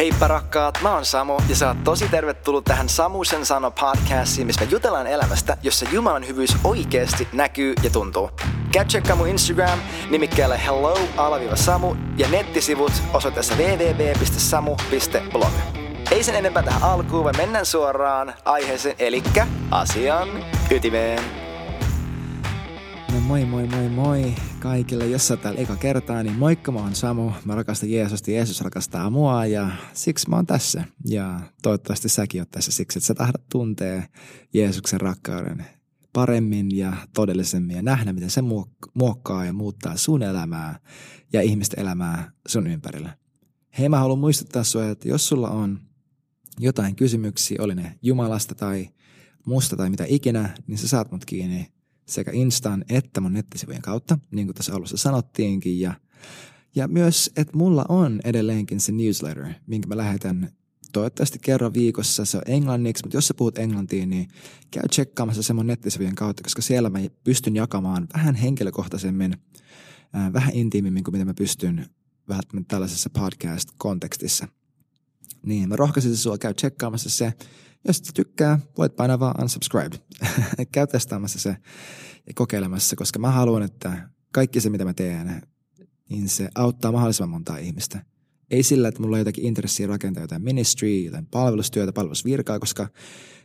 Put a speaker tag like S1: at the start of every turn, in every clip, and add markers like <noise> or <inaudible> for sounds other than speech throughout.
S1: Heippa rakkaat, mä oon Samu ja sä oot tosi tervetullut tähän Samusen sano podcastiin, missä me jutellaan elämästä, jossa Jumalan hyvyys oikeasti näkyy ja tuntuu. Käy tsekkaa mun Instagram nimikkeellä hello-samu ja nettisivut osoitteessa www.samu.blog. Ei sen enempää tähän alkuun, vaan mennään suoraan aiheeseen, eli asian ytimeen.
S2: No moi moi moi moi kaikille, jos sä täällä eka kertaa, niin moikka, mä oon Samu, mä rakastan Jeesusta, Jeesus rakastaa mua ja siksi mä oon tässä. Ja toivottavasti säkin oot tässä siksi, että sä tahdot tuntee Jeesuksen rakkauden paremmin ja todellisemmin ja nähdä, miten se muokkaa ja muuttaa sun elämää ja ihmisten elämää sun ympärillä. Hei, mä haluan muistuttaa sua, että jos sulla on jotain kysymyksiä, oli ne Jumalasta tai musta tai mitä ikinä, niin sä saat mut kiinni – sekä Instan että mun nettisivujen kautta, niin kuin tässä alussa sanottiinkin. Ja, ja myös, että mulla on edelleenkin se newsletter, minkä mä lähetän toivottavasti kerran viikossa. Se on englanniksi, mutta jos sä puhut englantiin, niin käy tsekkaamassa sen mun nettisivujen kautta, koska siellä mä pystyn jakamaan vähän henkilökohtaisemmin, äh, vähän intiimimmin kuin mitä mä pystyn välttämättä tällaisessa podcast-kontekstissa. Niin, mä rohkaisin sua käy tsekkaamassa se. Jos tykkää, voit painaa vaan unsubscribe. <laughs> Käy testaamassa se ja kokeilemassa, koska mä haluan, että kaikki se, mitä mä teen, niin se auttaa mahdollisimman montaa ihmistä. Ei sillä, että mulla on jotakin intressiä rakentaa jotain ministry, jotain palvelustyötä, palvelusvirkaa, koska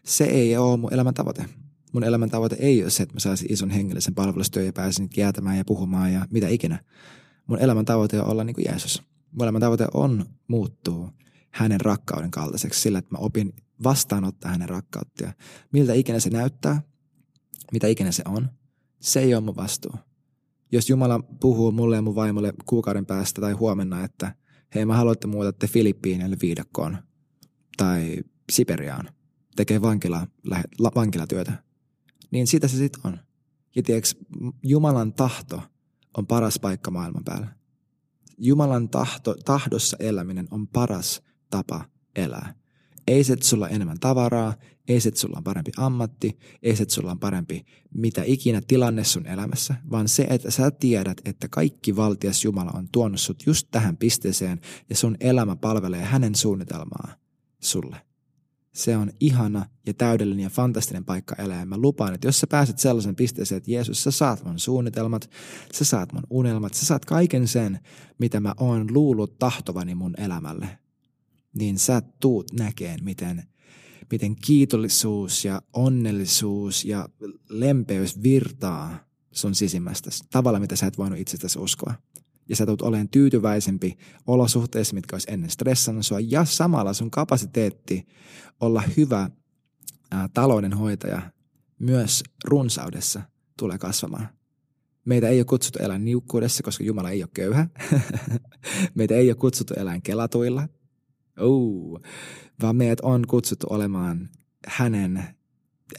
S2: se ei ole mun elämän tavoite. Mun elämän tavoite ei ole se, että mä saisin ison hengellisen palvelustyön ja pääsin jäätämään ja puhumaan ja mitä ikinä. Mun elämän tavoite on olla niin kuin Jeesus. Mun elämän tavoite on muuttua hänen rakkauden kaltaiseksi sillä, että mä opin vastaanottaa hänen rakkautta. Miltä ikinä se näyttää, mitä ikinä se on, se ei ole mun vastuu. Jos Jumala puhuu mulle ja mun vaimolle kuukauden päästä tai huomenna, että hei mä haluan, että muutatte Filippiineille viidakkoon tai Siperiaan, tekee vankila, la, vankilatyötä, niin sitä se sitten on. Ja tiedätkö, Jumalan tahto on paras paikka maailman päällä. Jumalan tahto, tahdossa eläminen on paras tapa elää. Ei se, että sulla on enemmän tavaraa, ei se, että sulla on parempi ammatti, ei se, että sulla on parempi mitä ikinä tilanne sun elämässä, vaan se, että sä tiedät, että kaikki valtias Jumala on tuonut sut just tähän pisteeseen ja sun elämä palvelee hänen suunnitelmaa sulle. Se on ihana ja täydellinen ja fantastinen paikka elää. Ja mä lupaan, että jos sä pääset sellaisen pisteeseen, että Jeesus, sä saat mun suunnitelmat, sä saat mun unelmat, sä saat kaiken sen, mitä mä oon luullut tahtovani mun elämälle, niin sä tuut näkeen, miten, miten kiitollisuus ja onnellisuus ja lempeys virtaa sun sisimmästä tavalla, mitä sä et voinut itsestäsi uskoa. Ja sä tulet olemaan tyytyväisempi olosuhteissa, mitkä olisi ennen stressannut sua. Ja samalla sun kapasiteetti olla hyvä ää, taloudenhoitaja myös runsaudessa tulee kasvamaan. Meitä ei ole kutsuttu elää niukkuudessa, koska Jumala ei ole köyhä. <laughs> Meitä ei ole kutsuttu elää kelatuilla, Oh, vaan meidät on kutsuttu olemaan hänen,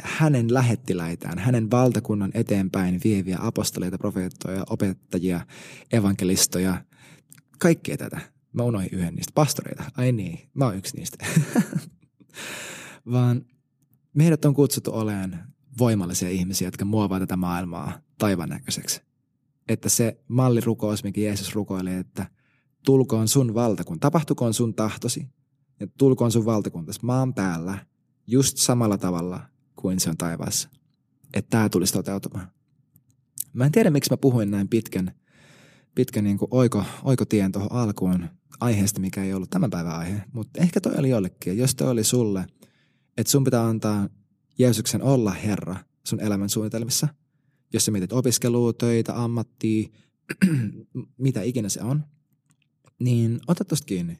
S2: hänen lähettiläitään, hänen valtakunnan eteenpäin vieviä apostoleita, profeettoja, opettajia, evankelistoja, kaikkea tätä. Mä unohdin yhden niistä pastoreita. Ai niin, mä oon yksi niistä. <laughs> vaan meidät on kutsuttu olemaan voimallisia ihmisiä, jotka muovaa tätä maailmaa taivaan näköiseksi. Että se mallirukous, mikä Jeesus rukoili, että tulkoon sun valtakunta, tapahtukoon sun tahtosi ja tulkoon sun valtakuntasi maan päällä just samalla tavalla kuin se on taivaassa. Että tämä tulisi toteutumaan. Mä en tiedä, miksi mä puhuin näin pitkän, pitkän niin kuin oiko, oikotien tuohon alkuun aiheesta, mikä ei ollut tämän päivän aihe, mutta ehkä toi oli jollekin. Jos toi oli sulle, että sun pitää antaa Jeesuksen olla Herra sun elämän suunnitelmissa, jos sä mietit opiskelua, töitä, ammattia, <clears throat> mitä ikinä se on – niin ota tosta kiinni.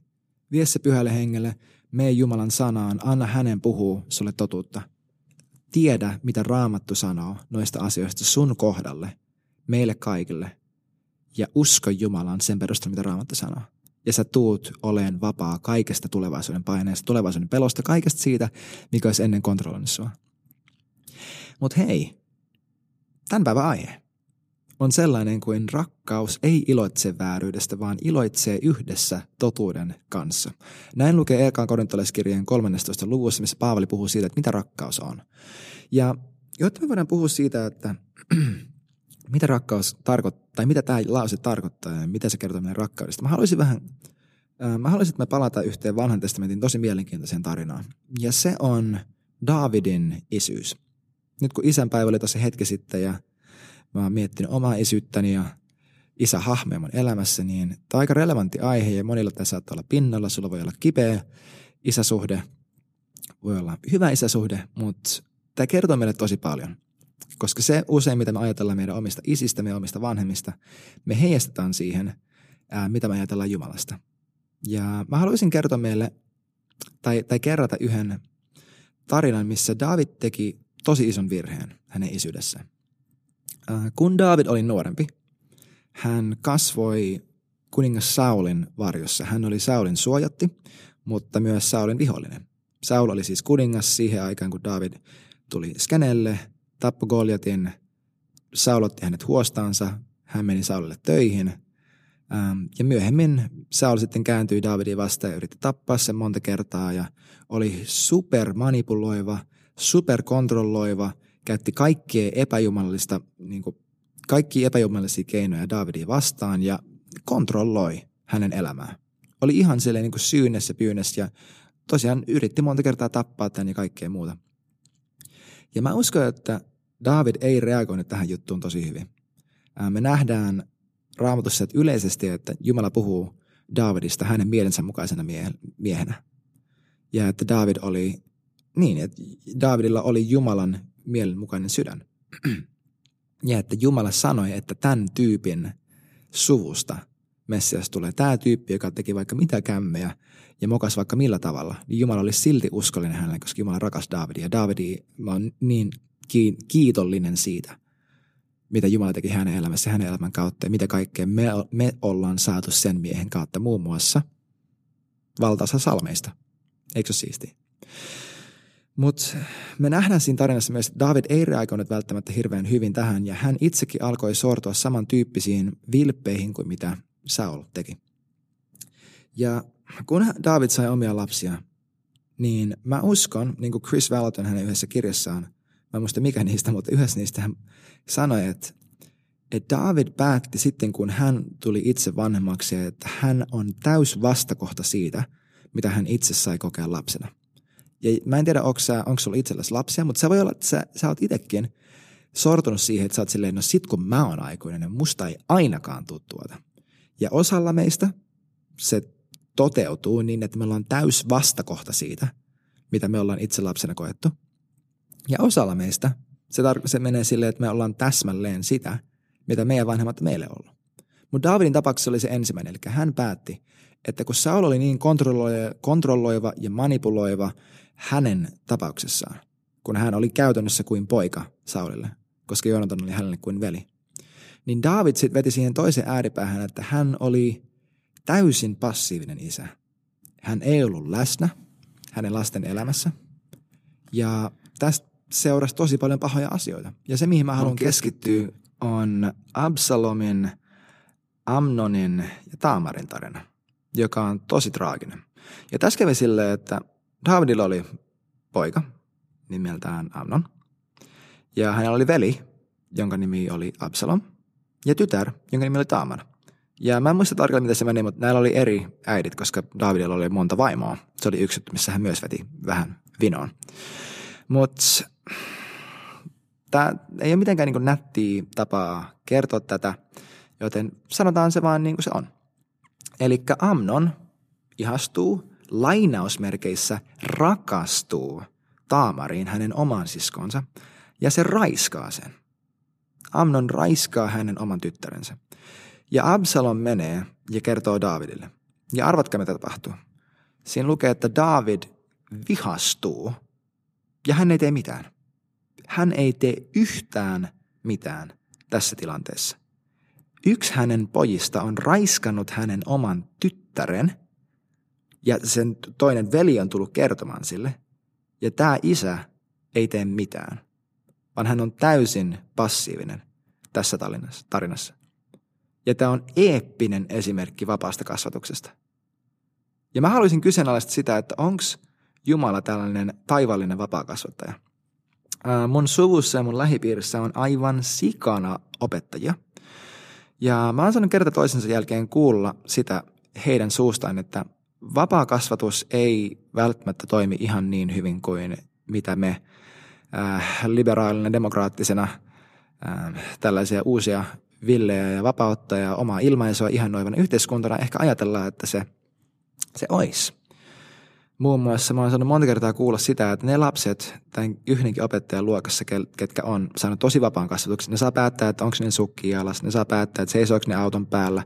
S2: Vie se pyhälle hengelle, mene Jumalan sanaan, anna hänen puhua sulle totuutta. Tiedä, mitä Raamattu sanoo noista asioista sun kohdalle, meille kaikille. Ja usko Jumalan sen perusteella, mitä Raamattu sanoo. Ja sä tuut oleen vapaa kaikesta tulevaisuuden paineesta, tulevaisuuden pelosta, kaikesta siitä, mikä olisi ennen kontrolloinut sua. Mutta hei, tämän päivän aihe on sellainen kuin rakkaus ei iloitse vääryydestä, vaan iloitsee yhdessä totuuden kanssa. Näin lukee Ekan korintolaiskirjeen 13. luvussa, missä Paavali puhuu siitä, että mitä rakkaus on. Ja jotta me voidaan puhua siitä, että <clears throat> mitä rakkaus tarkoittaa, tai mitä tämä lause tarkoittaa ja mitä se kertoo meidän rakkaudesta, mä haluaisin vähän Mä haluaisin, että me palata yhteen vanhan testamentin tosi mielenkiintoiseen tarinaan. Ja se on Davidin isyys. Nyt kun isänpäivä oli tosi hetki sitten ja mä oon miettinyt omaa isyyttäni ja isä hahmoja elämässä, niin tämä on aika relevantti aihe ja monilla tässä saattaa olla pinnalla, sulla voi olla kipeä isäsuhde, voi olla hyvä isäsuhde, mutta tämä kertoo meille tosi paljon. Koska se usein, mitä me ajatellaan meidän omista isistä, meidän omista vanhemmista, me heijastetaan siihen, mitä me ajatellaan Jumalasta. Ja mä haluaisin kertoa meille, tai, tai kerrata yhden tarinan, missä David teki tosi ison virheen hänen isyydessään. Ää, kun David oli nuorempi, hän kasvoi kuningas Saulin varjossa. Hän oli Saulin suojatti, mutta myös Saulin vihollinen. Saul oli siis kuningas siihen aikaan, kun David tuli skenelle, tappoi Goliatin, Saul otti hänet huostaansa, hän meni Saulille töihin. Ähm, ja myöhemmin Saul sitten kääntyi Davidin vastaan ja yritti tappaa sen monta kertaa ja oli super manipuloiva, super kontrolloiva, käytti kaikkea epäjumalallista, niin kuin kaikki epäjumalallisia keinoja Davidin vastaan ja kontrolloi hänen elämää. Oli ihan silleen niin kuin syynessä pyynessä ja tosiaan yritti monta kertaa tappaa tämän ja kaikkea muuta. Ja mä uskon, että David ei reagoinut tähän juttuun tosi hyvin. Me nähdään raamatussa että yleisesti, että Jumala puhuu Davidista hänen mielensä mukaisena miehenä. Ja että David oli, niin, että Davidilla oli Jumalan mielenmukainen sydän. Ja että Jumala sanoi, että tämän tyypin suvusta Messias tulee. Tämä tyyppi, joka teki vaikka mitä kämmejä ja mokas vaikka millä tavalla, niin Jumala oli silti uskollinen hänelle, koska Jumala rakas Davidia. Ja Davidi, mä oon niin kiitollinen siitä, mitä Jumala teki hänen elämässä, hänen elämän kautta ja mitä kaikkea me, me ollaan saatu sen miehen kautta muun muassa valtaosa salmeista. Eikö se siistiä? Mutta me nähdään siinä tarinassa myös, että David ei reagoinut välttämättä hirveän hyvin tähän ja hän itsekin alkoi sortua samantyyppisiin vilppeihin kuin mitä Saul teki. Ja kun David sai omia lapsia, niin mä uskon, niin kuin Chris Vallaton hänen yhdessä kirjassaan, mä en muista mikä niistä, mutta yhdessä niistä hän sanoi, että, että David päätti sitten, kun hän tuli itse vanhemmaksi, että hän on täys vastakohta siitä, mitä hän itse sai kokea lapsena. Ja mä en tiedä, onko, sä, onko sulla itsellesi lapsia, mutta se voi olla, että sä, sä oot itsekin sortunut siihen, että sä oot silleen, no sit kun mä oon aikuinen, niin musta ei ainakaan tuu tuota. Ja osalla meistä se toteutuu niin, että me ollaan täys vastakohta siitä, mitä me ollaan itse lapsena koettu. Ja osalla meistä se, tar- se menee silleen, että me ollaan täsmälleen sitä, mitä meidän vanhemmat meille ollut. Mutta Davidin tapauksessa oli se ensimmäinen, eli hän päätti, että kun Saul oli niin kontrolloiva ja manipuloiva hänen tapauksessaan, kun hän oli käytännössä kuin poika Saulille, koska Jonatan oli hänelle kuin veli, niin David sitten veti siihen toiseen ääripäähän, että hän oli täysin passiivinen isä. Hän ei ollut läsnä hänen lasten elämässä. Ja tästä seurasi tosi paljon pahoja asioita. Ja se, mihin mä haluan keskittyä, on Absalomin, Amnonin ja Taamarin tarina, joka on tosi traaginen. Ja tässä kävi silleen, että Davidilla oli poika nimeltään Amnon. Ja hänellä oli veli, jonka nimi oli Absalom – ja tytär, jonka nimi oli Taamar. Ja mä en muista tarkalleen, miten se meni, mutta näillä oli eri äidit, koska Davidilla oli monta vaimoa. Se oli yksi, missä hän myös veti vähän vinoon. Mutta tämä ei ole mitenkään niin nättiä tapaa kertoa tätä, joten sanotaan se vaan niin kuin se on. Eli Amnon ihastuu lainausmerkeissä rakastuu Taamariin hänen oman siskonsa ja se raiskaa sen – Amnon raiskaa hänen oman tyttärensä. Ja Absalom menee ja kertoo Davidille. Ja arvatkaa, mitä tapahtuu. Siinä lukee, että David vihastuu ja hän ei tee mitään. Hän ei tee yhtään mitään tässä tilanteessa. Yksi hänen pojista on raiskannut hänen oman tyttären ja sen toinen veli on tullut kertomaan sille. Ja tämä isä ei tee mitään vaan hän on täysin passiivinen tässä tarinassa. Ja tämä on eeppinen esimerkki vapaasta kasvatuksesta. Ja mä haluaisin kyseenalaista sitä, että onko Jumala tällainen taivallinen vapaakasvattaja. Mun suvussa ja mun lähipiirissä on aivan sikana opettajia. Ja mä oon saanut kerta toisensa jälkeen kuulla sitä heidän suustaan, että vapaa kasvatus ei välttämättä toimi ihan niin hyvin kuin mitä me äh, liberaalina demokraattisena äh, tällaisia uusia villejä ja vapautta ja omaa ilmaisua ihan noivana yhteiskuntana ehkä ajatellaan, että se, se olisi. Muun muassa mä oon saanut monta kertaa kuulla sitä, että ne lapset tämän yhdenkin opettajan luokassa, ketkä on saanut tosi vapaan kasvatuksen, ne saa päättää, että onko ne sukki alas, ne saa päättää, että seisooko ne auton päällä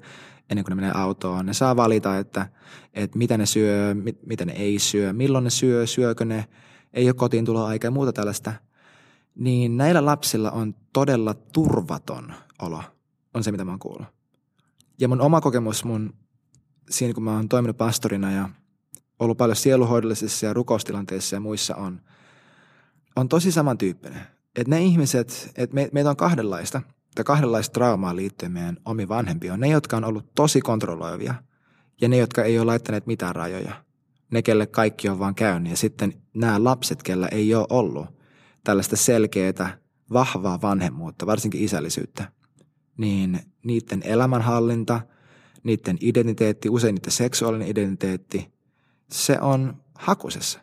S2: ennen kuin ne menee autoon. Ne saa valita, että, että mitä ne syö, mit, mitä ne ei syö, milloin ne syö, syökö ne, ei ole kotiin aika ja muuta tällaista. Niin näillä lapsilla on todella turvaton olo, on se mitä mä oon kuullut. Ja mun oma kokemus mun siinä, kun mä oon toiminut pastorina ja ollut paljon sieluhoidollisissa ja rukoustilanteissa ja muissa on, on tosi samantyyppinen. Että ne ihmiset, että me, meitä on kahdenlaista, tai kahdenlaista traumaa liittyen meidän omi vanhempiin. On ne, jotka on ollut tosi kontrolloivia ja ne, jotka ei ole laittaneet mitään rajoja. Ne, kelle kaikki on vaan käynyt. Ja sitten nämä lapset, kellä ei ole ollut tällaista selkeää, vahvaa vanhemmuutta, varsinkin isällisyyttä, niin niiden elämänhallinta, niiden identiteetti, usein niiden seksuaalinen identiteetti – se on hakusessa,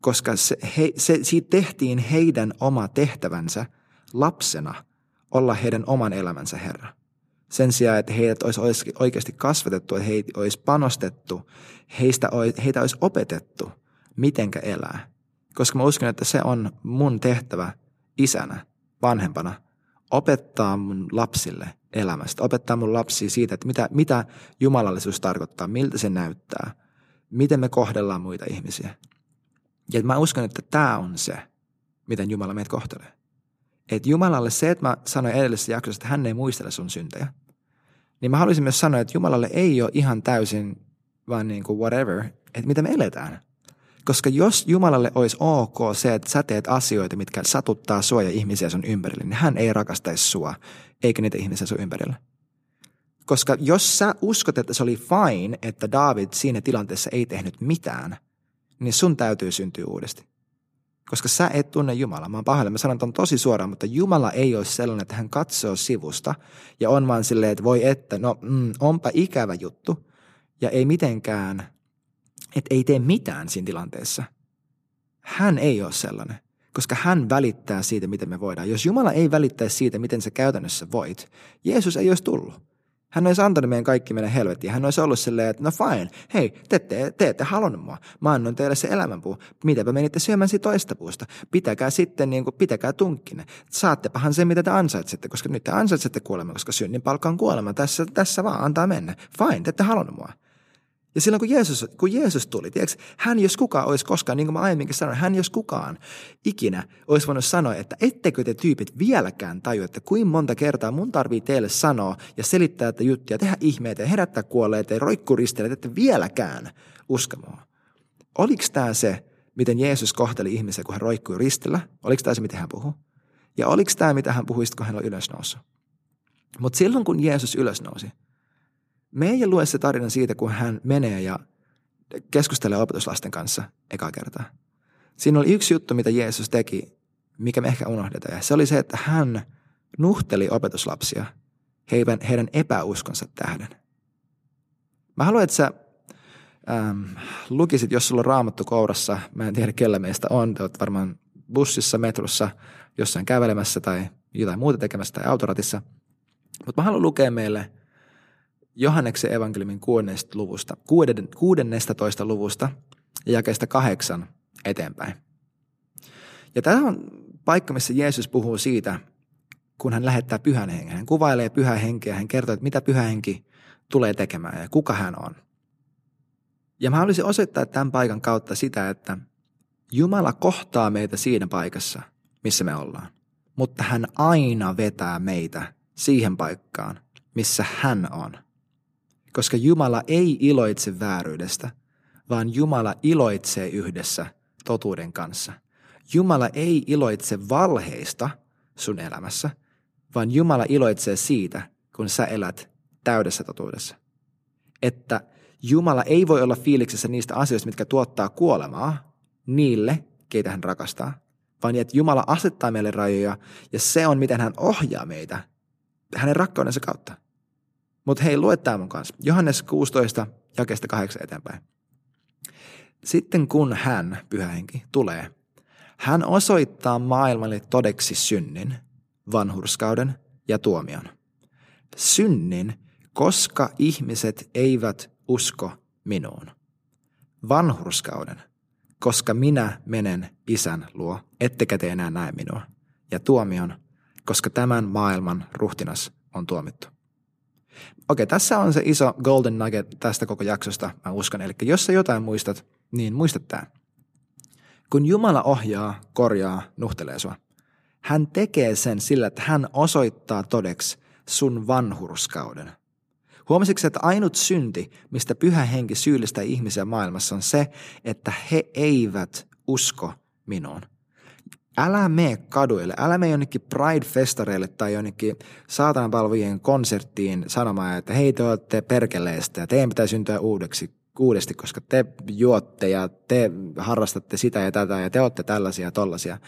S2: koska se, he, se, siitä tehtiin heidän oma tehtävänsä lapsena olla heidän oman elämänsä herra. Sen sijaan, että heidät olisi oikeasti kasvatettu, että heitä olisi panostettu, heistä, heitä olisi opetettu, mitenkä elää. Koska mä uskon, että se on mun tehtävä isänä, vanhempana, opettaa mun lapsille elämästä, opettaa mun lapsia siitä, että mitä, mitä jumalallisuus tarkoittaa, miltä se näyttää – miten me kohdellaan muita ihmisiä. Ja mä uskon, että tämä on se, miten Jumala meitä kohtelee. Että Jumalalle se, että mä sanoin edellisessä jaksossa, että hän ei muistele sun syntejä, niin mä haluaisin myös sanoa, että Jumalalle ei ole ihan täysin vaan niin kuin whatever, että mitä me eletään. Koska jos Jumalalle olisi ok se, että sä teet asioita, mitkä satuttaa sua ja ihmisiä sun ympärille, niin hän ei rakastaisi sua, eikä niitä ihmisiä sun ympärillä. Koska jos sä uskot, että se oli fine, että David siinä tilanteessa ei tehnyt mitään, niin sun täytyy syntyä uudesti. Koska sä et tunne Jumalaa. Mä oon pahoilla, mä sanon ton tosi suoraan, mutta Jumala ei ole sellainen, että hän katsoo sivusta ja on vaan silleen, että voi että, no mm, onpa ikävä juttu. Ja ei mitenkään, että ei tee mitään siinä tilanteessa. Hän ei ole sellainen, koska hän välittää siitä, miten me voidaan. Jos Jumala ei välittäisi siitä, miten sä käytännössä voit, Jeesus ei olisi tullut. Hän olisi antanut meidän kaikki meidän helvettiin. Hän olisi ollut silleen, että no fine, hei, te, te, te ette halunnut mua. Mä annoin teille se elämänpuu. Mitäpä menitte syömään siitä toista puusta? Pitäkää sitten, niin kuin, pitäkää tunkkinen. Saattepahan se, mitä te ansaitsette, koska nyt te ansaitsette kuolema, koska synnin palkka on kuolema. Tässä, tässä vaan, antaa mennä. Fine, te ette halunnut mua. Ja silloin kun Jeesus, kun Jeesus tuli, tiedätkö, hän jos kukaan olisi koskaan, niin kuin mä aiemminkin sanoin, hän jos kukaan ikinä olisi voinut sanoa, että ettekö te tyypit vieläkään tajua, että kuinka monta kertaa mun tarvii teille sanoa ja selittää että juttuja, tehdä ihmeitä ja herättää kuolleita ja roikkuristeille, että vieläkään usko mua. Oliko tämä se, miten Jeesus kohteli ihmisiä, kun hän roikkui ristillä? Oliko tämä se, miten hän puhui? Ja oliko tämä, mitä hän puhui, kun hän oli ylösnoussut? Mutta silloin, kun Jeesus ylösnousi, me ei lue se tarina siitä, kun hän menee ja keskustelee opetuslasten kanssa eka kertaa. Siinä oli yksi juttu, mitä Jeesus teki, mikä me ehkä unohdetaan. Ja se oli se, että hän nuhteli opetuslapsia heidän, heidän epäuskonsa tähden. Mä haluan, että sä ähm, lukisit, jos sulla on raamattu kourassa, mä en tiedä kellä meistä on, te oot varmaan bussissa, metrossa, jossain kävelemässä tai jotain muuta tekemässä tai autoratissa. Mutta mä haluan lukea meille – Johanneksen evankeliumin 6. luvusta, 16. luvusta ja jakeesta kahdeksan eteenpäin. Ja tämä on paikka, missä Jeesus puhuu siitä, kun hän lähettää pyhän hengen. Hän kuvailee pyhä henkeä, hän kertoo, että mitä pyhä henki tulee tekemään ja kuka hän on. Ja mä haluaisin osoittaa tämän paikan kautta sitä, että Jumala kohtaa meitä siinä paikassa, missä me ollaan. Mutta hän aina vetää meitä siihen paikkaan, missä hän on koska Jumala ei iloitse vääryydestä, vaan Jumala iloitsee yhdessä totuuden kanssa. Jumala ei iloitse valheista sun elämässä, vaan Jumala iloitsee siitä, kun sä elät täydessä totuudessa. Että Jumala ei voi olla fiiliksessä niistä asioista, mitkä tuottaa kuolemaa niille, keitä hän rakastaa, vaan että Jumala asettaa meille rajoja ja se on, miten hän ohjaa meitä hänen rakkaudensa kautta. Mutta hei, lue tämä mun kanssa. Johannes 16, jakesta 8 eteenpäin. Sitten kun hän, pyhä henki, tulee, hän osoittaa maailmalle todeksi synnin, vanhurskauden ja tuomion. Synnin, koska ihmiset eivät usko minuun. Vanhurskauden, koska minä menen isän luo, ettekä te enää näe minua. Ja tuomion, koska tämän maailman ruhtinas on tuomittu. Okei, tässä on se iso golden nugget tästä koko jaksosta, mä uskon. Eli jos sä jotain muistat, niin muista tämä. Kun Jumala ohjaa, korjaa, nuhtelee sua, hän tekee sen sillä, että hän osoittaa todeksi sun vanhurskauden. Huomasitko, että ainut synti, mistä pyhä henki syyllistää ihmisiä maailmassa on se, että he eivät usko minuun. Älä mene kaduille, älä mene jonnekin Pride-festareille tai jonnekin saatanpalvojien konserttiin sanomaan, että hei te olette perkeleistä ja teidän pitää syntyä uudeksi, uudesti, koska te juotte ja te harrastatte sitä ja tätä ja te olette tällaisia ja tollaisia.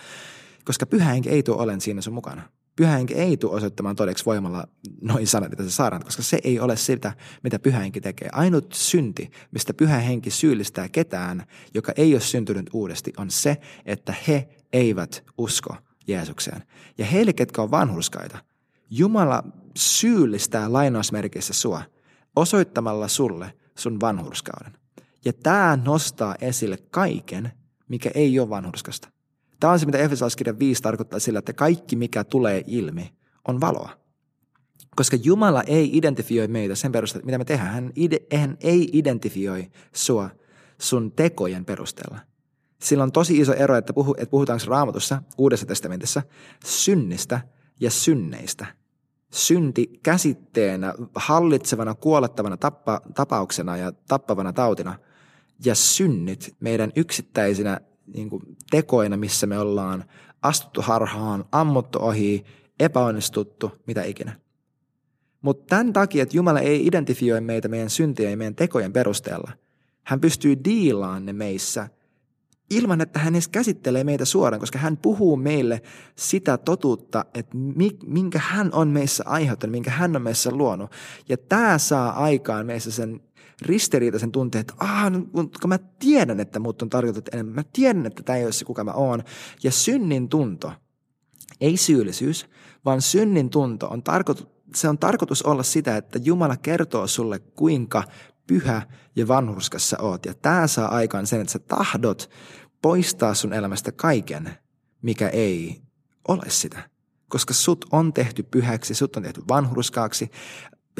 S2: Koska pyhä henki ei tule olen siinä sun mukana. Pyhä henki ei tule osoittamaan todeksi voimalla noin sanat, mitä se saadaan, koska se ei ole sitä, mitä pyhä henki tekee. Ainut synti, mistä pyhä henki syyllistää ketään, joka ei ole syntynyt uudesti, on se, että he eivät usko Jeesukseen. Ja heille, ketkä on vanhurskaita, Jumala syyllistää lainausmerkissä sua osoittamalla sulle sun vanhurskauden. Ja tämä nostaa esille kaiken, mikä ei ole vanhurskasta. Tämä on se, mitä Efesolaiskirja 5 tarkoittaa sillä, että kaikki, mikä tulee ilmi, on valoa. Koska Jumala ei identifioi meitä sen perusteella, mitä me tehdään. Hän, hän ei identifioi sua sun tekojen perusteella. Sillä on tosi iso ero, että, puhu, että puhutaanko raamatussa, Uudessa testamentissa, synnistä ja synneistä. Synti käsitteenä, hallitsevana, kuolettavana tappa, tapauksena ja tappavana tautina, ja synnit meidän yksittäisinä niin kuin, tekoina, missä me ollaan astuttu harhaan, ammuttu ohi, epäonnistuttu, mitä ikinä. Mutta tämän takia, että Jumala ei identifioi meitä meidän syntien ja meidän tekojen perusteella, hän pystyy diilaan ne meissä ilman, että hän edes käsittelee meitä suoraan, koska hän puhuu meille sitä totuutta, että minkä hän on meissä aiheuttanut, minkä hän on meissä luonut. Ja tämä saa aikaan meissä sen ristiriitaisen tunteen, että ah, kun mä tiedän, että mut on tarkoitettu enemmän, mä tiedän, että tämä ei ole se, kuka mä oon. Ja synnin tunto, ei syyllisyys, vaan synnin tunto on tarkoitus, se on tarkoitus olla sitä, että Jumala kertoo sulle, kuinka pyhä ja vanhurskas sä oot. Ja tämä saa aikaan sen, että sä tahdot poistaa sun elämästä kaiken, mikä ei ole sitä. Koska sut on tehty pyhäksi, sut on tehty vanhurskaaksi.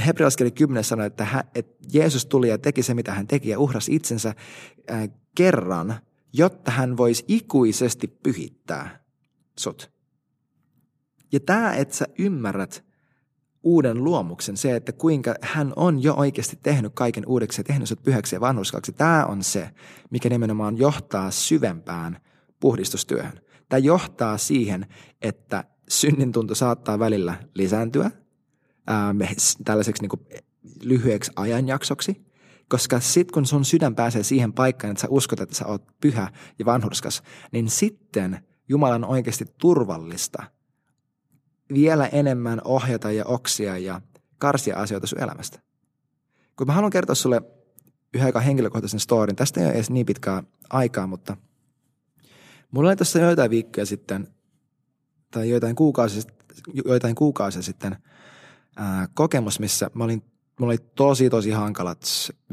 S2: Hebrealaiskirja 10 sanoi, että, hän, että Jeesus tuli ja teki se, mitä hän teki ja uhrasi itsensä äh, kerran, jotta hän voisi ikuisesti pyhittää sut. Ja tämä, että sä ymmärrät uuden luomuksen, se, että kuinka hän on jo oikeasti tehnyt kaiken uudeksi ja tehnyt sut pyhäksi ja vanhuskaksi. Tämä on se, mikä nimenomaan johtaa syvempään puhdistustyöhön. Tämä johtaa siihen, että synnin tunto saattaa välillä lisääntyä ää, tällaiseksi niin kuin lyhyeksi ajanjaksoksi, koska sitten kun sun sydän pääsee siihen paikkaan, että sä uskot, että sä oot pyhä ja vanhurskas, niin sitten Jumalan on oikeasti turvallista – vielä enemmän ohjata ja oksia ja karsia asioita sun elämästä. Kun mä haluan kertoa sulle yhden aika henkilökohtaisen storin, tästä ei ole edes niin pitkää aikaa, mutta mulla oli tässä joitain viikkoja sitten, tai joitain kuukausia, joitain kuukausia sitten ää, kokemus, missä mä olin, mulla oli tosi tosi hankalat 3-5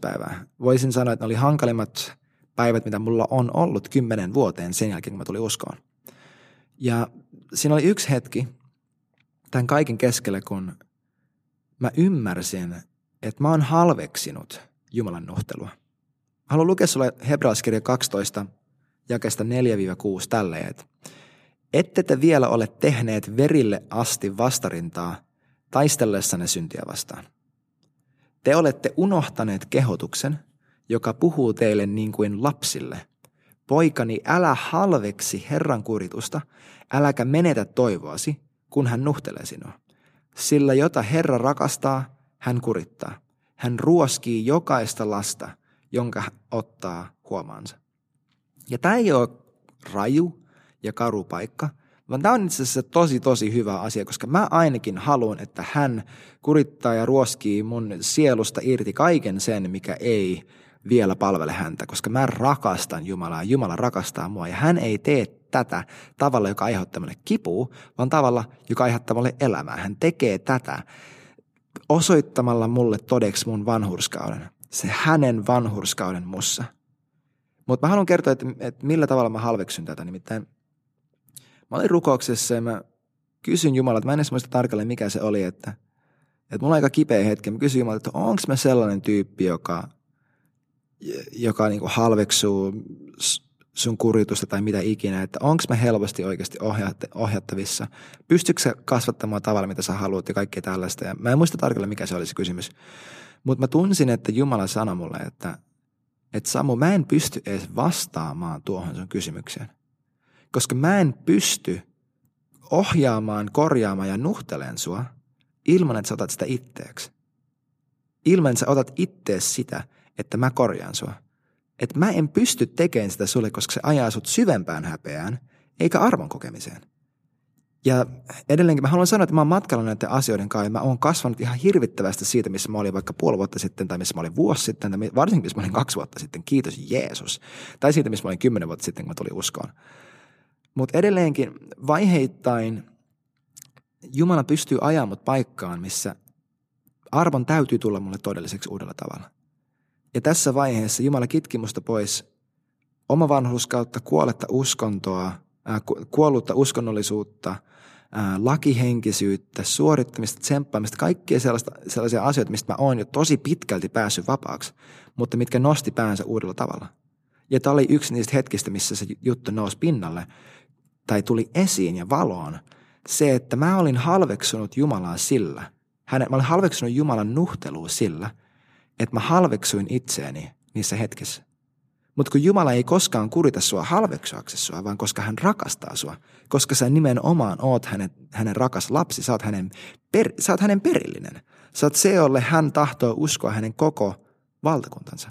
S2: päivää. Voisin sanoa, että ne oli hankalimmat päivät, mitä mulla on ollut kymmenen vuoteen sen jälkeen, kun mä tulin uskoon. Ja siinä oli yksi hetki tämän kaiken keskellä, kun mä ymmärsin, että mä oon halveksinut Jumalan nuhtelua. Haluan lukea sulle Hebraiskirja 12, jakesta 4-6 tälleen, että ette te vielä ole tehneet verille asti vastarintaa taistellessanne syntiä vastaan. Te olette unohtaneet kehotuksen, joka puhuu teille niin kuin lapsille. Poikani, älä halveksi Herran kuritusta, äläkä menetä toivoasi, kun hän nuhtelee sinua. Sillä jota Herra rakastaa, hän kurittaa. Hän ruoskii jokaista lasta, jonka ottaa huomaansa. Ja tämä ei ole raju ja karu paikka, vaan tämä on itse asiassa tosi tosi hyvä asia, koska mä ainakin haluan, että hän kurittaa ja ruoskii mun sielusta irti kaiken sen, mikä ei vielä palvele häntä, koska mä rakastan Jumalaa Jumala rakastaa mua ja hän ei tee tätä tavalla, joka aiheuttaa mulle kipua, vaan tavalla, joka aiheuttaa mulle elämää. Hän tekee tätä osoittamalla mulle todeksi mun vanhurskauden. Se hänen vanhurskauden mussa. Mutta mä haluan kertoa, että, että millä tavalla mä halveksun tätä. Nimittäin mä olin rukouksessa ja mä kysyn Jumalalta, mä en edes muista tarkalleen mikä se oli, että, että mulla on aika kipeä hetki. Mä kysyn Jumalalta, että onko mä sellainen tyyppi, joka, joka niinku halveksuu sun kuritusta tai mitä ikinä, että onko mä helposti oikeasti ohjattavissa, pystyykö sä kasvattamaan tavalla, mitä sä haluat ja kaikkea tällaista. Ja mä en muista tarkalleen, mikä se oli se kysymys. Mutta mä tunsin, että Jumala sanoi mulle, että, että Samu, mä en pysty edes vastaamaan tuohon sun kysymykseen. Koska mä en pysty ohjaamaan, korjaamaan ja nuhteleen sua ilman, että sä otat sitä itteeksi. Ilman, että sä otat ittees sitä, että mä korjaan sua – että mä en pysty tekemään sitä sulle, koska se ajaa sut syvempään häpeään, eikä arvon kokemiseen. Ja edelleenkin mä haluan sanoa, että mä oon matkalla näiden asioiden kanssa ja mä oon kasvanut ihan hirvittävästi siitä, missä mä olin vaikka puoli vuotta sitten tai missä mä olin vuosi sitten tai varsinkin missä mä olin kaksi vuotta sitten, kiitos Jeesus. Tai siitä, missä mä olin kymmenen vuotta sitten, kun mä tulin uskoon. Mutta edelleenkin vaiheittain Jumala pystyy ajamaan mut paikkaan, missä arvon täytyy tulla mulle todelliseksi uudella tavalla. Ja tässä vaiheessa Jumala kitki musta pois oma vanhuskautta, kuolletta uskontoa, äh, kuollutta uskonnollisuutta, äh, lakihenkisyyttä, suorittamista, tsemppaamista, kaikkia sellaista, sellaisia asioita, mistä mä oon jo tosi pitkälti päässyt vapaaksi, mutta mitkä nosti päänsä uudella tavalla. Ja tämä oli yksi niistä hetkistä, missä se juttu nousi pinnalle tai tuli esiin ja valoon. Se, että mä olin halveksunut Jumalaa sillä, hänen, mä olin halveksunut Jumalan nuhtelua sillä – että mä halveksuin itseäni niissä hetkissä. Mutta kun Jumala ei koskaan kurita sua halveksuaksi sua, vaan koska hän rakastaa sua, koska sä nimenomaan oot hänen, hänen rakas lapsi, sä oot hänen, per, sä oot hänen perillinen. Sä oot se, jolle hän tahtoo uskoa hänen koko valtakuntansa.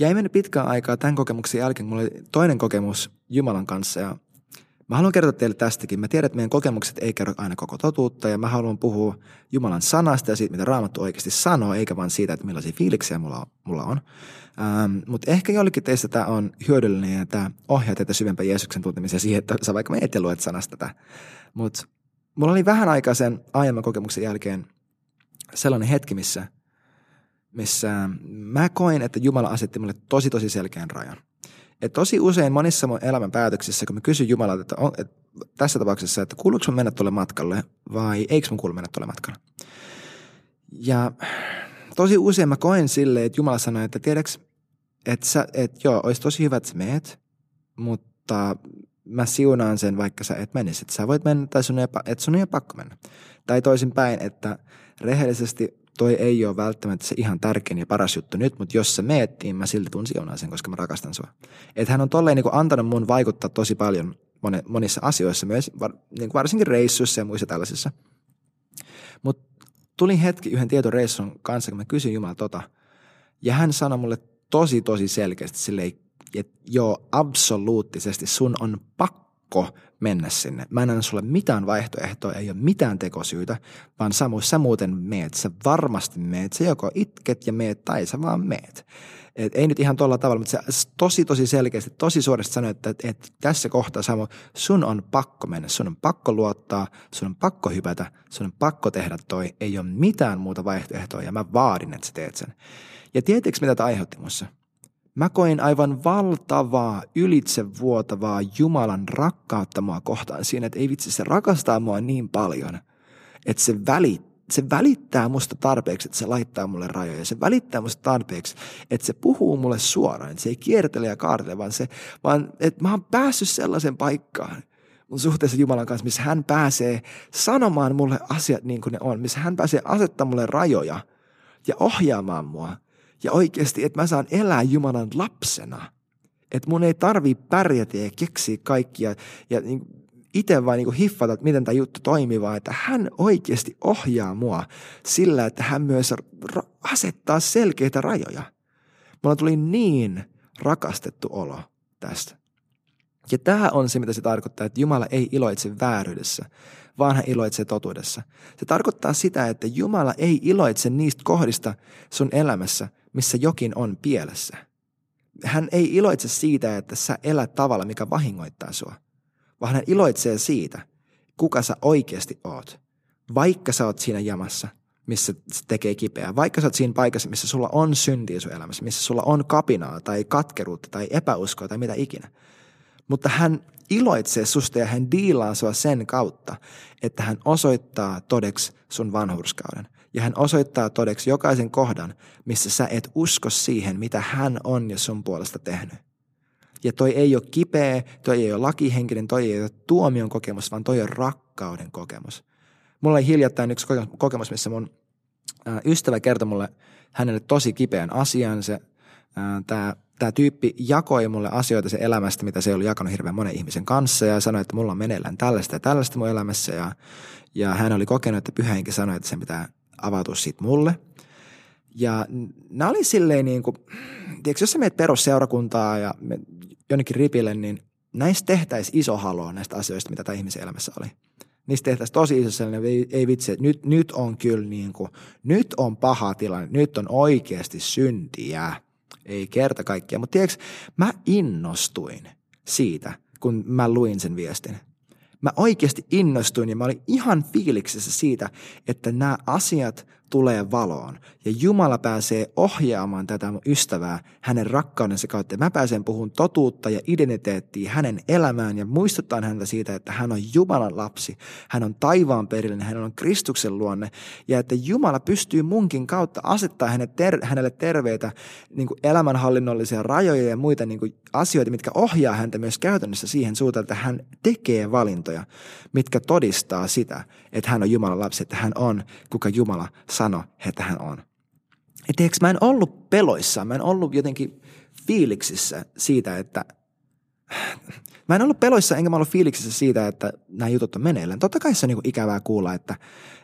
S2: Ja ei mennyt pitkään aikaa tämän kokemuksen jälkeen, mulla oli toinen kokemus Jumalan kanssa ja Mä haluan kertoa teille tästäkin. Mä tiedän, että meidän kokemukset ei kerro aina koko totuutta ja mä haluan puhua Jumalan sanasta ja siitä, mitä Raamattu oikeasti sanoo, eikä vain siitä, että millaisia fiiliksiä mulla, mulla on. Ähm, Mutta ehkä jollekin teistä tämä on hyödyllinen ja tämä ohjaa teitä syvempään Jeesuksen tuntemiseen siihen, että sä vaikka meet ja luet sanasta tätä. Mutta mulla oli vähän aikaa sen aiemman kokemuksen jälkeen sellainen hetki, missä, missä mä koin, että Jumala asetti mulle tosi tosi selkeän rajan. Et tosi usein monissa mun elämän päätöksissä, kun mä kysyn Jumalalta, että, on, että tässä tapauksessa, että kuuluuko mun mennä tuolle matkalle vai eikö mun kuulu mennä tuolle matkalle. Ja tosi usein mä koen silleen, että Jumala sanoi, että tiedäks, että, sä, että joo, olisi tosi hyvä, että sä meet, mutta mä siunaan sen, vaikka sä et menisi. Sä voit mennä tai sun ei, että sun ei ole pakko mennä. Tai toisinpäin, että rehellisesti toi ei ole välttämättä se ihan tärkein ja paras juttu nyt, mutta jos sä meet, niin mä silti tuun sen, koska mä rakastan sua. Että hän on tolleen niin antanut mun vaikuttaa tosi paljon monissa asioissa, myös niin varsinkin reissuissa ja muissa tällaisissa. Mutta tuli hetki yhden tietoreissun kanssa, kun mä kysyin Jumala tota, ja hän sanoi mulle tosi tosi selkeästi silleen, että joo, absoluuttisesti sun on pakko pakko mennä sinne. Mä en anna sulle mitään vaihtoehtoa, ei ole mitään tekosyytä, vaan Samu, sä muuten meet, sä varmasti meet, sä joko itket ja meet tai sä vaan meet. Et ei nyt ihan tuolla tavalla, mutta se tosi tosi selkeästi, tosi suorasti sanoi, että, että, tässä kohtaa Samu, sun on pakko mennä, sun on pakko luottaa, sun on pakko hypätä, sun on pakko tehdä toi, ei ole mitään muuta vaihtoehtoa ja mä vaadin, että sä teet sen. Ja tiedätkö mitä tämä aiheutti mussa? Mä koin aivan valtavaa, ylitsevuotavaa Jumalan rakkautta mua kohtaan siinä, että ei vitsi, se rakastaa mua niin paljon, että se välittää se välittää musta tarpeeksi, että se laittaa mulle rajoja. Se välittää musta tarpeeksi, että se puhuu mulle suoraan. Että se ei kiertele ja kaartele, vaan, se, vaan että mä oon päässyt sellaisen paikkaan mun suhteessa Jumalan kanssa, missä hän pääsee sanomaan mulle asiat niin kuin ne on. Missä hän pääsee asettamaan mulle rajoja ja ohjaamaan mua – ja oikeasti, että mä saan elää Jumalan lapsena. Että mun ei tarvii pärjätä ja keksiä kaikkia ja niin itse vain niin hiffata, että miten tämä juttu toimii, vaan että hän oikeasti ohjaa mua sillä, että hän myös asettaa selkeitä rajoja. Mulla tuli niin rakastettu olo tästä. Ja tämä on se, mitä se tarkoittaa, että Jumala ei iloitse vääryydessä, vaan hän iloitsee totuudessa. Se tarkoittaa sitä, että Jumala ei iloitse niistä kohdista sun elämässä, missä jokin on pielessä. Hän ei iloitse siitä, että sä elät tavalla, mikä vahingoittaa sua, vaan hän iloitsee siitä, kuka sä oikeasti oot. Vaikka sä oot siinä jamassa, missä se tekee kipeää. Vaikka sä oot siinä paikassa, missä sulla on syntiä sun elämässä, missä sulla on kapinaa tai katkeruutta tai epäuskoa tai mitä ikinä. Mutta hän iloitsee susta ja hän diilaa sua sen kautta, että hän osoittaa todeksi sun vanhurskauden. Ja hän osoittaa todeksi jokaisen kohdan, missä sä et usko siihen, mitä hän on jo sun puolesta tehnyt. Ja toi ei ole kipeä, toi ei ole lakihenkinen, toi ei ole tuomion kokemus, vaan toi on rakkauden kokemus. Mulla oli hiljattain yksi kokemus, missä mun ystävä kertoi mulle hänelle tosi kipeän asian. Se, tämä tämä tyyppi jakoi mulle asioita se elämästä, mitä se oli jakanut hirveän monen ihmisen kanssa ja sanoi, että mulla on meneillään tällaista ja tällaista mun elämässä ja, ja hän oli kokenut, että pyhäinkin sanoi, että se pitää avautua siitä mulle. Ja nämä oli silleen niin kuin, tiedätkö, jos sä meet perusseurakuntaa ja jonnekin ripille, niin näistä tehtäisiin iso halo näistä asioista, mitä tämä ihmisen elämässä oli. Niistä tehtäisiin tosi iso sellainen, ei, ei vitsi, että nyt, nyt on kyllä niin kuin, nyt on paha tilanne, nyt on oikeasti syntiä ei kerta kaikkiaan. Mutta tiedätkö, mä innostuin siitä, kun mä luin sen viestin. Mä oikeasti innostuin ja mä olin ihan fiiliksessä siitä, että nämä asiat tulee valoon. Ja Jumala pääsee ohjaamaan tätä ystävää hänen rakkaudensa kautta. Mä pääsen puhun totuutta ja identiteettiä hänen elämään ja muistuttaa häntä siitä, että hän on Jumalan lapsi, hän on taivaan perillinen, hän on Kristuksen luonne. Ja että Jumala pystyy munkin kautta asettaa hänelle, ter- hänelle terveitä niin elämänhallinnollisia rajoja ja muita niin asioita, mitkä ohjaa häntä myös käytännössä siihen suuntaan, että hän tekee valintoja, mitkä todistaa sitä, että hän on Jumalan lapsi, että hän on kuka Jumala sano, että hän on. Et eikö mä en ollut peloissa, mä en ollut jotenkin fiiliksissä siitä, että Mä en ollut peloissa enkä mä ollut fiiliksissä siitä, että nämä jutut on meneillään. Totta kai se on niin ikävää kuulla, että,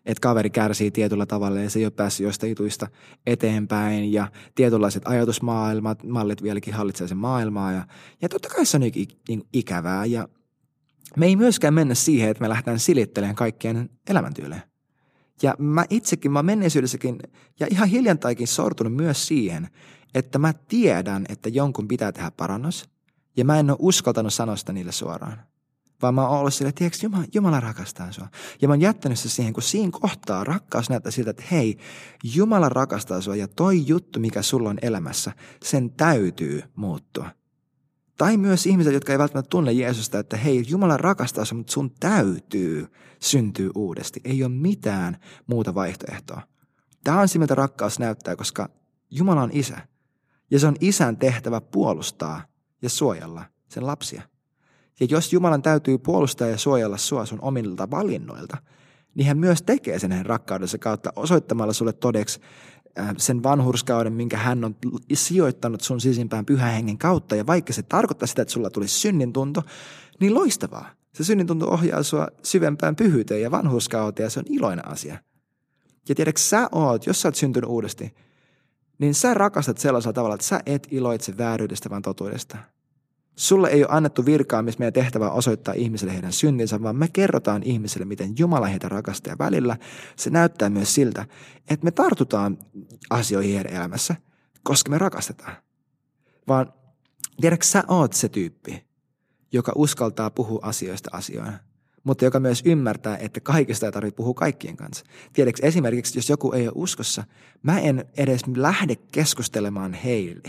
S2: että kaveri kärsii tietyllä tavalla ja se ei ole päässyt jostain jutuista eteenpäin ja tietynlaiset ajatusmaailmat, mallit vieläkin hallitsee sen maailmaa ja, ja totta kai se on niin, niin ikävää ja me ei myöskään mennä siihen, että me lähdetään silittelemään kaikkien elämäntyylejä. Ja mä itsekin, mä menneisyydessäkin ja ihan hiljantaikin sortunut myös siihen, että mä tiedän, että jonkun pitää tehdä parannus ja mä en ole uskaltanut sanoa sitä niille suoraan. Vaan mä oon ollut sille, että Jumala, Jumala rakastaa sua. Ja mä oon jättänyt se siihen, kun siinä kohtaa rakkaus näyttää siltä, että hei, Jumala rakastaa sua ja toi juttu, mikä sulla on elämässä, sen täytyy muuttua. Tai myös ihmiset, jotka ei välttämättä tunne Jeesusta, että hei, Jumala rakastaa sinua, mutta sun täytyy syntyä uudesti. Ei ole mitään muuta vaihtoehtoa. Tämä on se, mitä rakkaus näyttää, koska Jumala on isä. Ja se on isän tehtävä puolustaa ja suojella sen lapsia. Ja jos Jumalan täytyy puolustaa ja suojella sua sun omilta valinnoilta, niin hän myös tekee sen hänen rakkaudensa kautta osoittamalla sulle todeksi sen vanhurskauden, minkä hän on sijoittanut sun sisimpään pyhän hengen kautta. Ja vaikka se tarkoittaa sitä, että sulla tulisi synnin tunto, niin loistavaa. Se synnin tunto ohjaa sua syvempään pyhyyteen ja vanhurskauteen ja se on iloinen asia. Ja tiedätkö, sä oot, jos sä oot syntynyt uudesti, niin sä rakastat sellaisella tavalla, että sä et iloitse vääryydestä, vaan totuudesta. Sulle ei ole annettu virkaa, missä meidän tehtävä osoittaa ihmisille heidän syntinsä, vaan me kerrotaan ihmisille, miten Jumala heitä rakastaa. Ja välillä se näyttää myös siltä, että me tartutaan asioihin heidän elämässä, koska me rakastetaan. Vaan tiedätkö, sä oot se tyyppi, joka uskaltaa puhua asioista asioina, mutta joka myös ymmärtää, että kaikista ei tarvitse puhua kaikkien kanssa. Tiedätkö, esimerkiksi jos joku ei ole uskossa, mä en edes lähde keskustelemaan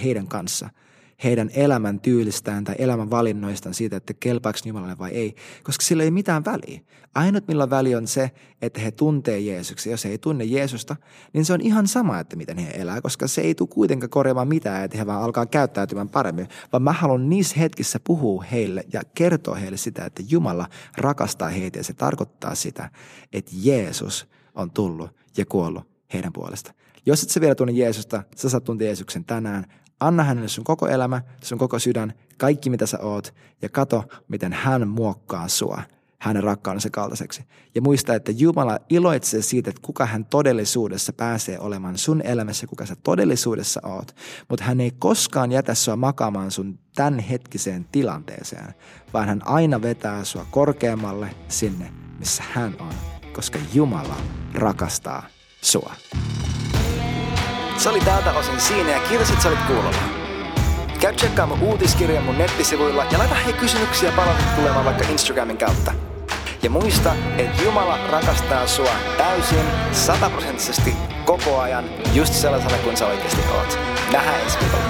S2: heidän kanssa – heidän elämän tyylistään tai elämän valinnoistaan siitä, että kelpaako Jumalalle vai ei, koska sillä ei mitään väliä. Ainut millä väli on se, että he tuntee Jeesuksen. Jos he ei tunne Jeesusta, niin se on ihan sama, että miten he elää, koska se ei tule kuitenkaan korjaamaan mitään, että he vaan alkaa käyttäytymään paremmin, vaan mä haluan niissä hetkissä puhua heille ja kertoa heille sitä, että Jumala rakastaa heitä ja se tarkoittaa sitä, että Jeesus on tullut ja kuollut heidän puolesta. Jos et sä vielä tunne Jeesusta, sä saat tuntea Jeesuksen tänään. Anna hänelle sun koko elämä, sun koko sydän, kaikki mitä sä oot ja kato, miten hän muokkaa sua hänen rakkaudensa kaltaiseksi. Ja muista, että Jumala iloitsee siitä, että kuka hän todellisuudessa pääsee olemaan sun elämässä, kuka sä todellisuudessa oot. Mutta hän ei koskaan jätä sua makaamaan sun tämänhetkiseen tilanteeseen, vaan hän aina vetää sua korkeammalle sinne, missä hän on, koska Jumala rakastaa sua.
S1: Se oli tältä osin siinä ja kiitos, että sä olit kuulolla. Käy tsekkaa mun uutiskirjan mun nettisivuilla ja laita hei kysymyksiä palautetta tulemaan vaikka Instagramin kautta. Ja muista, että Jumala rakastaa sua täysin, sataprosenttisesti, koko ajan, just sellaisena kuin sä oikeasti oot. Nähdään ensi viikolla.